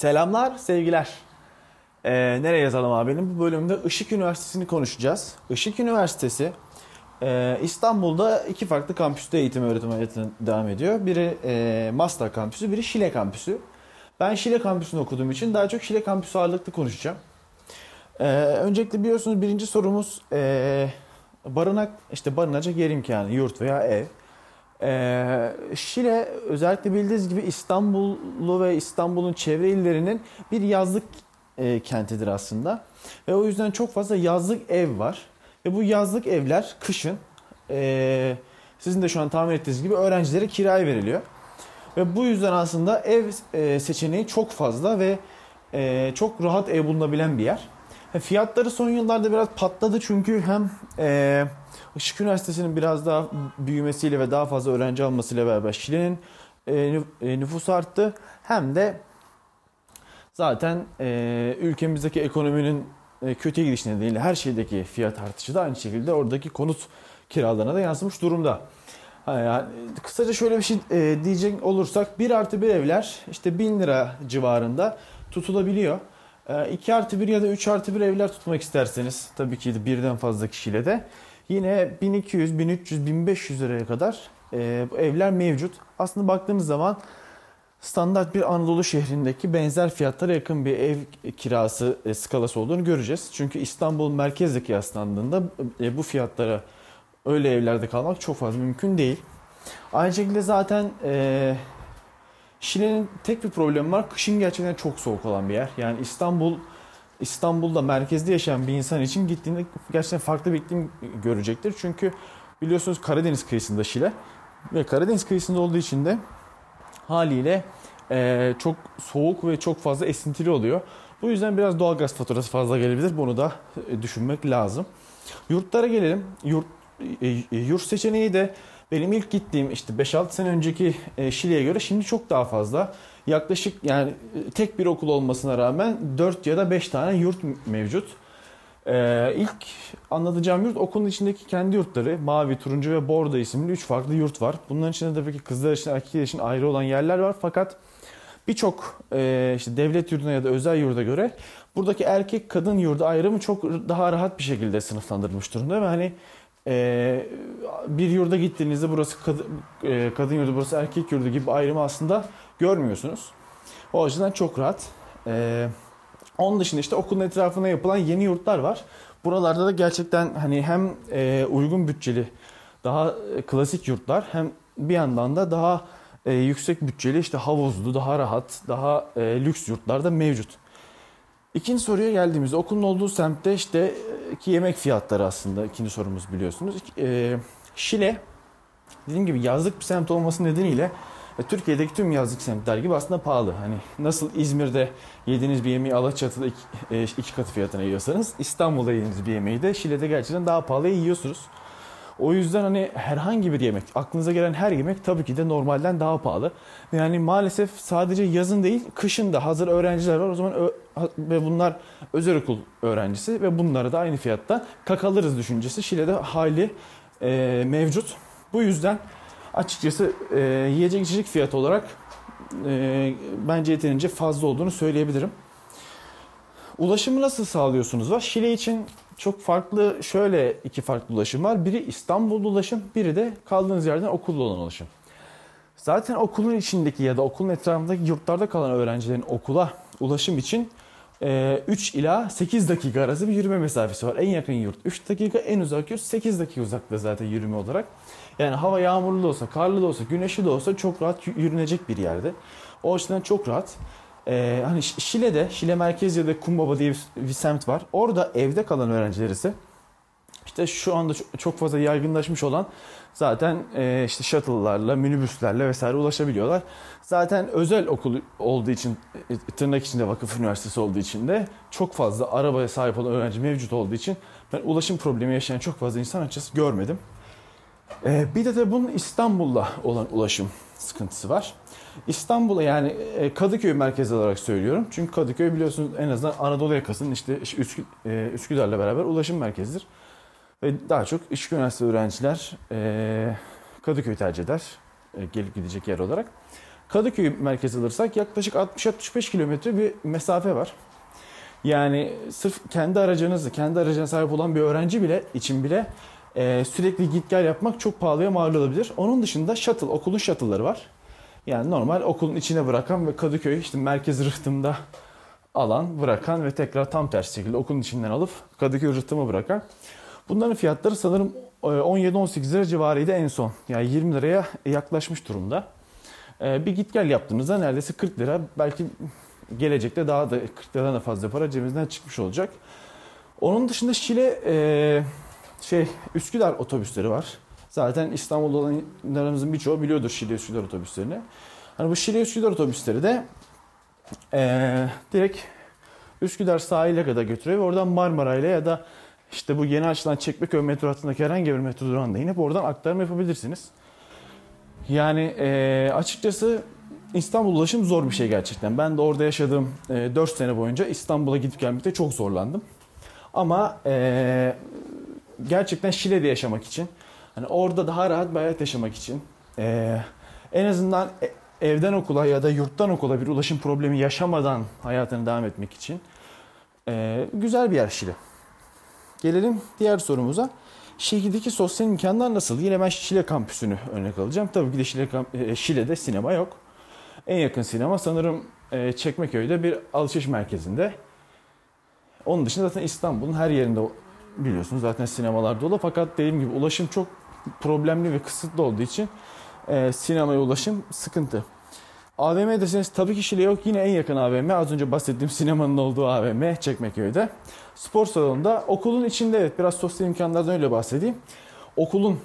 Selamlar, sevgiler. Ee, nereye yazalım abi? Benim bu bölümde Işık Üniversitesi'ni konuşacağız. Işık Üniversitesi e, İstanbul'da iki farklı kampüste eğitim öğretim hayatına devam ediyor. Biri e, Maslak kampüsü, biri Şile kampüsü. Ben Şile kampüsünü okuduğum için daha çok Şile kampüsü ağırlıklı konuşacağım. Ee, öncelikle biliyorsunuz birinci sorumuz e, barınak, işte barınacak yer imkanı, yurt veya ev. Ee, Şile özellikle bildiğiniz gibi İstanbullu ve İstanbul'un çevre illerinin bir yazlık e, kentidir aslında. Ve o yüzden çok fazla yazlık ev var. Ve bu yazlık evler kışın e, sizin de şu an tahmin ettiğiniz gibi öğrencilere kiraya veriliyor. Ve bu yüzden aslında ev e, seçeneği çok fazla ve e, çok rahat ev bulunabilen bir yer. Fiyatları son yıllarda biraz patladı çünkü hem e, Işık Üniversitesi'nin biraz daha büyümesiyle ve daha fazla öğrenci almasıyla beraber Şile'nin e, e, nüfusu arttı. Hem de zaten e, ülkemizdeki ekonominin kötü gidişi nedeniyle her şeydeki fiyat artışı da aynı şekilde oradaki konut kiralarına da yansımış durumda. Yani kısaca şöyle bir şey diyecek olursak 1 artı 1 evler işte 1000 lira civarında tutulabiliyor. 2 artı 1 ya da 3 artı 1 evler tutmak isterseniz tabii ki de birden fazla kişiyle de Yine 1200, 1300, 1500 liraya kadar e, bu evler mevcut. Aslında baktığımız zaman standart bir Anadolu şehrindeki benzer fiyatlara yakın bir ev kirası e, skalası olduğunu göreceğiz. Çünkü İstanbul merkezle kıyaslandığında e, bu fiyatlara öyle evlerde kalmak çok fazla mümkün değil. Aynı şekilde zaten e, Şile'nin tek bir problemi var. Kışın gerçekten çok soğuk olan bir yer. Yani İstanbul İstanbul'da merkezde yaşayan bir insan için gittiğinde gerçekten farklı bir iklim görecektir. Çünkü biliyorsunuz Karadeniz kıyısında Şile ve Karadeniz kıyısında olduğu için de haliyle e, çok soğuk ve çok fazla esintili oluyor. Bu yüzden biraz doğalgaz faturası fazla gelebilir. Bunu da e, düşünmek lazım. Yurtlara gelelim. Yurt, e, yurt seçeneği de benim ilk gittiğim işte 5-6 sene önceki Şile'ye göre şimdi çok daha fazla yaklaşık yani e, tek bir okul olmasına rağmen 4 ya da 5 tane yurt mevcut. Ee, ilk anlatacağım yurt okulun içindeki kendi yurtları. Mavi, turuncu ve bordo isimli 3 farklı yurt var. Bunların içinde tabii ki kızlar için erkekler için ayrı olan yerler var. Fakat birçok e, işte devlet yurduna ya da özel yurda göre buradaki erkek kadın yurdu ayrımı çok daha rahat bir şekilde sınıflandırılmış durumda ve hani e, bir yurda gittiğinizde burası kad, e, kadın yurdu burası erkek yurdu gibi ayrımı aslında görmüyorsunuz. O açıdan çok rahat. Ee, onun dışında işte okulun etrafına yapılan yeni yurtlar var. Buralarda da gerçekten hani hem e, uygun bütçeli daha e, klasik yurtlar hem bir yandan da daha e, yüksek bütçeli işte havuzlu, daha rahat, daha e, lüks yurtlar da mevcut. İkinci soruya geldiğimizde okulun olduğu semtte işte e, ki yemek fiyatları aslında ikinci sorumuz biliyorsunuz. E, Şile dediğim gibi yazlık bir semt olması nedeniyle e, Türkiye'deki tüm yazlık semtler gibi aslında pahalı. Hani nasıl İzmir'de yediğiniz bir yemeği Alaçatı'da iki, e, iki katı fiyatına yiyorsanız İstanbul'da yediğiniz bir yemeği de Şile'de gerçekten daha pahalı yiyorsunuz. O yüzden hani herhangi bir yemek, aklınıza gelen her yemek tabii ki de normalden daha pahalı. Yani maalesef sadece yazın değil, kışın da hazır öğrenciler var. O zaman ve bunlar özel okul öğrencisi ve bunlara da aynı fiyatta kakalırız düşüncesi Şile'de hali e, mevcut. Bu yüzden açıkçası e, yiyecek içecek fiyatı olarak e, bence yeterince fazla olduğunu söyleyebilirim. Ulaşımı nasıl sağlıyorsunuz var? Şile için çok farklı şöyle iki farklı ulaşım var. Biri İstanbul ulaşım, biri de kaldığınız yerden okulla olan ulaşım. Zaten okulun içindeki ya da okulun etrafındaki yurtlarda kalan öğrencilerin okula ulaşım için 3 ila 8 dakika arası bir yürüme mesafesi var. En yakın yurt 3 dakika, en uzak yurt 8 dakika uzakta zaten yürüme olarak. Yani hava yağmurlu da olsa, karlı da olsa, güneşli de olsa çok rahat yürünecek bir yerde. O açıdan çok rahat. Ee, hani Şile'de, Şile merkez ya da Kumbaba diye bir semt var. Orada evde kalan öğrenciler ise işte şu anda çok fazla yaygınlaşmış olan zaten e, işte shuttle'larla, minibüslerle vesaire ulaşabiliyorlar. Zaten özel okul olduğu için, e, tırnak içinde vakıf üniversitesi olduğu için de çok fazla arabaya sahip olan öğrenci mevcut olduğu için ben ulaşım problemi yaşayan çok fazla insan açıkçası görmedim. E, bir de de bunun İstanbul'la olan ulaşım sıkıntısı var. İstanbul'a yani e, Kadıköy merkezi olarak söylüyorum. Çünkü Kadıköy biliyorsunuz en azından Anadolu yakasının işte Üsküdar'la beraber ulaşım merkezidir. Ve daha çok Işık Üniversitesi öğrenciler e, Kadıköy tercih eder. E, gelip gidecek yer olarak. Kadıköy merkez alırsak yaklaşık 60-65 kilometre bir mesafe var. Yani sırf kendi aracınızı, kendi aracına sahip olan bir öğrenci bile için bile e, sürekli git gel yapmak çok pahalıya mal olabilir. Onun dışında shuttle, okulun shuttle'ları var. Yani normal okulun içine bırakan ve Kadıköy işte merkez rıhtımda alan bırakan ve tekrar tam tersi şekilde okulun içinden alıp Kadıköy rıhtımı bırakan. Bunların fiyatları sanırım 17-18 lira civarıydı en son. Yani 20 liraya yaklaşmış durumda. E, bir git gel yaptığınızda neredeyse 40 lira belki gelecekte daha da 40 liradan da fazla para cebimizden çıkmış olacak. Onun dışında Şile e, şey Üsküdar otobüsleri var. Zaten İstanbul'da olanlarımızın birçoğu biliyordur Şile Üsküdar otobüslerini. Hani bu Şile Üsküdar otobüsleri de e, direkt Üsküdar sahile kadar götürüyor ve oradan Marmara ile ya da işte bu yeni açılan Çekmeköy metro hattındaki herhangi bir metro durağında inip oradan aktarma yapabilirsiniz. Yani e, açıkçası İstanbul ulaşım zor bir şey gerçekten. Ben de orada yaşadığım e, 4 sene boyunca İstanbul'a gidip gelmekte çok zorlandım. Ama e, gerçekten Şile'de yaşamak için, hani orada daha rahat bir hayat yaşamak için, e, en azından e, evden okula ya da yurttan okula bir ulaşım problemi yaşamadan hayatını devam etmek için e, güzel bir yer Şile. Gelelim diğer sorumuza. Şehirdeki sosyal imkanlar nasıl? Yine ben Şile kampüsünü örnek alacağım. Tabii ki de Şile, e, Şile'de sinema yok. En yakın sinema sanırım e, Çekmeköy'de bir alışveriş merkezinde. Onun dışında zaten İstanbul'un her yerinde biliyorsunuz zaten sinemalar dolu. Fakat dediğim gibi ulaşım çok problemli ve kısıtlı olduğu için e, sinemaya ulaşım sıkıntı. AVM deseniz tabii ki Şile yok. Yine en yakın AVM az önce bahsettiğim sinemanın olduğu AVM Çekmeköy'de. Spor salonunda okulun içinde evet biraz sosyal imkanlardan öyle bahsedeyim. Okulun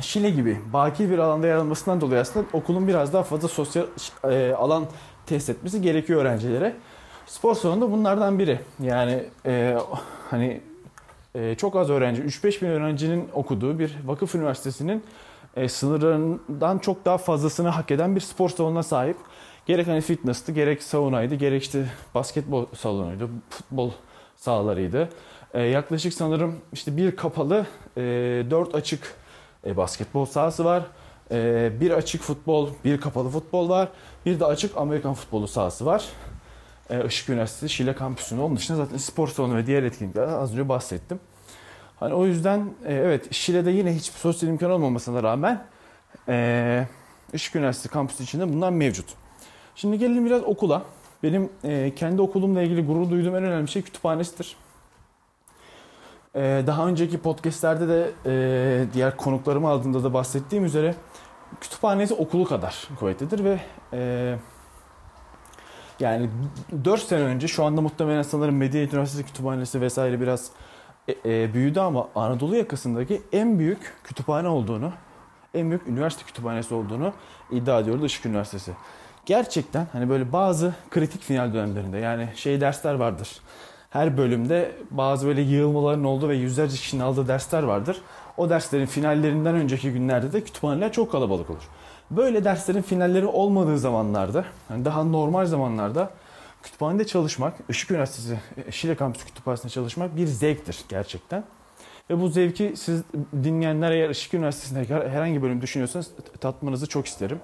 Şile gibi baki bir alanda yer almasından dolayı aslında okulun biraz daha fazla sosyal e, alan test etmesi gerekiyor öğrencilere. Spor salonu da bunlardan biri. Yani e, hani e, çok az öğrenci, 3-5 bin öğrencinin okuduğu bir vakıf üniversitesinin e, sınırlarından çok daha fazlasını hak eden bir spor salonuna sahip. Gerek hani fitness'tı, gerek saunaydı, gerek işte basketbol salonuydu, futbol sahalarıydı. E, yaklaşık sanırım işte bir kapalı, e, dört açık e, basketbol sahası var. E, bir açık futbol, bir kapalı futbol var. Bir de açık Amerikan futbolu sahası var. E, Işık Üniversitesi Şile kampüsünün onun dışında zaten spor salonu ve diğer etkinlikler az önce bahsettim. Hani o yüzden e, evet Şile'de yine hiçbir sosyal imkan olmamasına rağmen e, Işık Üniversitesi kampüsü içinde bunlar mevcut. Şimdi gelelim biraz okula. Benim e, kendi okulumla ilgili gurur duyduğum en önemli şey kütüphanesidir. E, daha önceki podcastlerde de e, diğer konuklarımı aldığımda da bahsettiğim üzere kütüphanesi okulu kadar kuvvetlidir ve e, yani 4 sene önce şu anda muhtemelen sanırım Medeniyet Üniversitesi Kütüphanesi vesaire biraz e, e, büyüdü ama Anadolu yakasındaki en büyük kütüphane olduğunu, en büyük üniversite kütüphanesi olduğunu iddia ediyordu Işık Üniversitesi. Gerçekten hani böyle bazı kritik final dönemlerinde yani şey dersler vardır. Her bölümde bazı böyle yığılmaların olduğu ve yüzlerce kişinin aldığı dersler vardır. O derslerin finallerinden önceki günlerde de kütüphaneler çok kalabalık olur. Böyle derslerin finalleri olmadığı zamanlarda, yani daha normal zamanlarda kütüphanede çalışmak, Işık Üniversitesi Şile Kampüsü Kütüphanesi'nde çalışmak bir zevktir gerçekten. Ve bu zevki siz dinleyenler eğer Işık Üniversitesi'nde herhangi bölüm düşünüyorsanız tatmanızı çok isterim.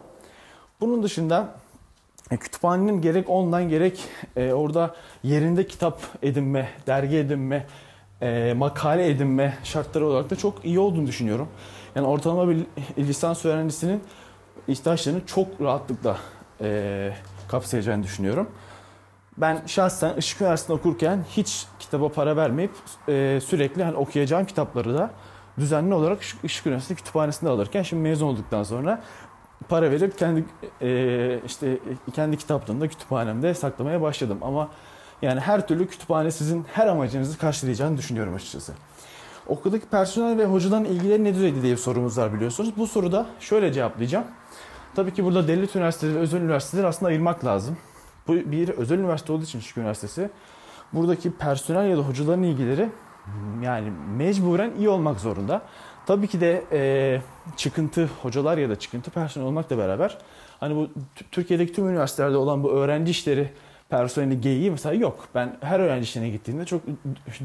Bunun dışında e, kütüphanenin gerek online gerek e, orada yerinde kitap edinme, dergi edinme, e, makale edinme şartları olarak da çok iyi olduğunu düşünüyorum. Yani ortalama bir lisans öğrencisinin ihtiyaçlarını çok rahatlıkla e, kapsayacağını düşünüyorum. Ben şahsen Işık Üniversitesi'nde okurken hiç kitaba para vermeyip e, sürekli hani okuyacağım kitapları da düzenli olarak Işık Üniversitesi kütüphanesinde alırken şimdi mezun olduktan sonra para verip kendi e, işte kendi kitaplığımda kütüphanemde saklamaya başladım ama yani her türlü kütüphane sizin her amacınızı karşılayacağını düşünüyorum açıkçası. Okuldaki personel ve hocaların ilgileri ne düzeyde diye sorumuz var biliyorsunuz. Bu soruda şöyle cevaplayacağım. Tabii ki burada devlet üniversiteleri ve özel üniversiteleri aslında ayırmak lazım. Bu bir özel üniversite olduğu için Işık Üniversitesi. Buradaki personel ya da hocaların ilgileri yani mecburen iyi olmak zorunda. Tabii ki de e, çıkıntı hocalar ya da çıkıntı personel olmakla beraber hani bu Türkiye'deki tüm üniversitelerde olan bu öğrenci işleri personeli geyiği mesela yok. Ben her öğrenci işine gittiğimde çok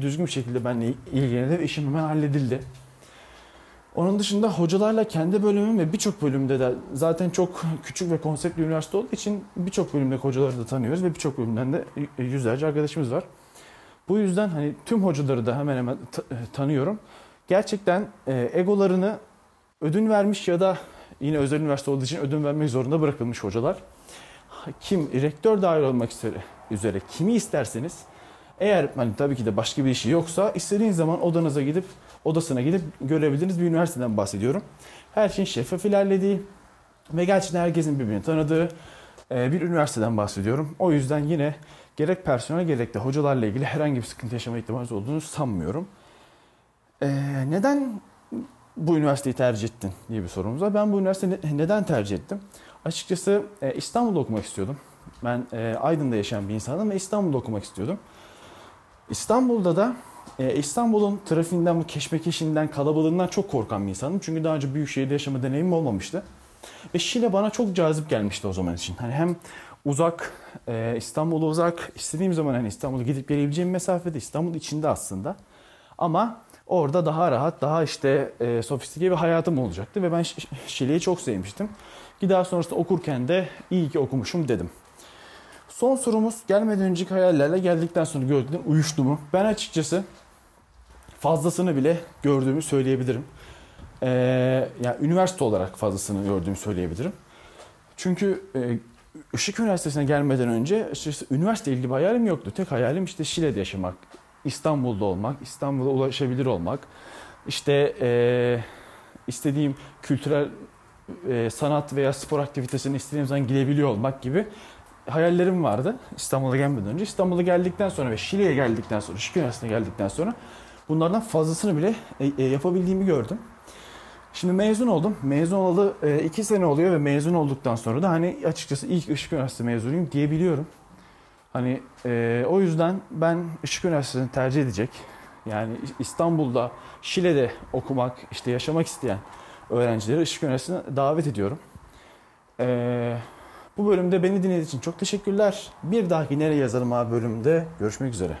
düzgün bir şekilde benimle ilgilendi ve işim hemen halledildi. Onun dışında hocalarla kendi bölümüm ve birçok bölümde de zaten çok küçük ve konseptli üniversite olduğu için birçok bölümde hocaları da tanıyoruz ve birçok bölümden de yüzlerce arkadaşımız var. Bu yüzden hani tüm hocaları da hemen hemen tanıyorum. Gerçekten e, egolarını ödün vermiş ya da yine özel üniversite olduğu için ödün vermek zorunda bırakılmış hocalar. Kim rektör dahil olmak üzere kimi isterseniz eğer hani tabii ki de başka bir işi yoksa istediğiniz zaman odanıza gidip odasına gidip görebildiğiniz bir üniversiteden bahsediyorum. Her şeyin şeffaf ilerlediği ve gerçekten herkesin birbirini tanıdığı e, bir üniversiteden bahsediyorum. O yüzden yine gerek personel gerek de hocalarla ilgili herhangi bir sıkıntı yaşama ihtimaliniz olduğunu sanmıyorum. Ee, neden bu üniversiteyi tercih ettin diye bir sorumuz var. Ben bu üniversiteyi neden tercih ettim? Açıkçası e, İstanbul'da okumak istiyordum. Ben e, Aydın'da yaşayan bir insanım ve İstanbul'da okumak istiyordum. İstanbul'da da e, İstanbul'un trafiğinden, bu keşmekeşinden, kalabalığından çok korkan bir insanım. Çünkü daha önce büyük şehirde yaşama deneyimim olmamıştı. Ve Şile bana çok cazip gelmişti o zaman için. Hani hem uzak, e, İstanbul'a uzak, istediğim zaman hani İstanbul'a gidip gelebileceğim mesafede İstanbul içinde aslında. Ama orada daha rahat, daha işte e, sofistike bir hayatım olacaktı ve ben Şile'yi çok sevmiştim. Ki daha sonrasında okurken de iyi ki okumuşum dedim. Son sorumuz gelmeden önceki hayallerle geldikten sonra gördüğün uyuştu mu? Ben açıkçası fazlasını bile gördüğümü söyleyebilirim. Ee, yani üniversite olarak fazlasını gördüğümü söyleyebilirim. Çünkü e, Işık Üniversitesi'ne gelmeden önce açıkçası üniversite ilgili bir hayalim yoktu. Tek hayalim işte Şile'de yaşamak, İstanbul'da olmak, İstanbul'a ulaşabilir olmak, işte e, istediğim kültürel e, sanat veya spor aktivitesine istediğim zaman gidebiliyor olmak gibi hayallerim vardı İstanbul'a gelmeden önce. İstanbul'a geldikten sonra ve Şile'ye geldikten sonra, Şık Üniversitesi'ne geldikten sonra bunlardan fazlasını bile e, e, yapabildiğimi gördüm. Şimdi mezun oldum. Mezun olalı e, iki sene oluyor ve mezun olduktan sonra da hani açıkçası ilk Işık Üniversitesi mezunuyum diyebiliyorum. Hani e, o yüzden ben Işık Üniversitesi'ni tercih edecek. Yani İstanbul'da, Şile'de okumak, işte yaşamak isteyen öğrencileri Işık Üniversitesi'ne davet ediyorum. E, bu bölümde beni dinlediğiniz için çok teşekkürler. Bir dahaki Nereye Yazarım abi bölümünde görüşmek üzere.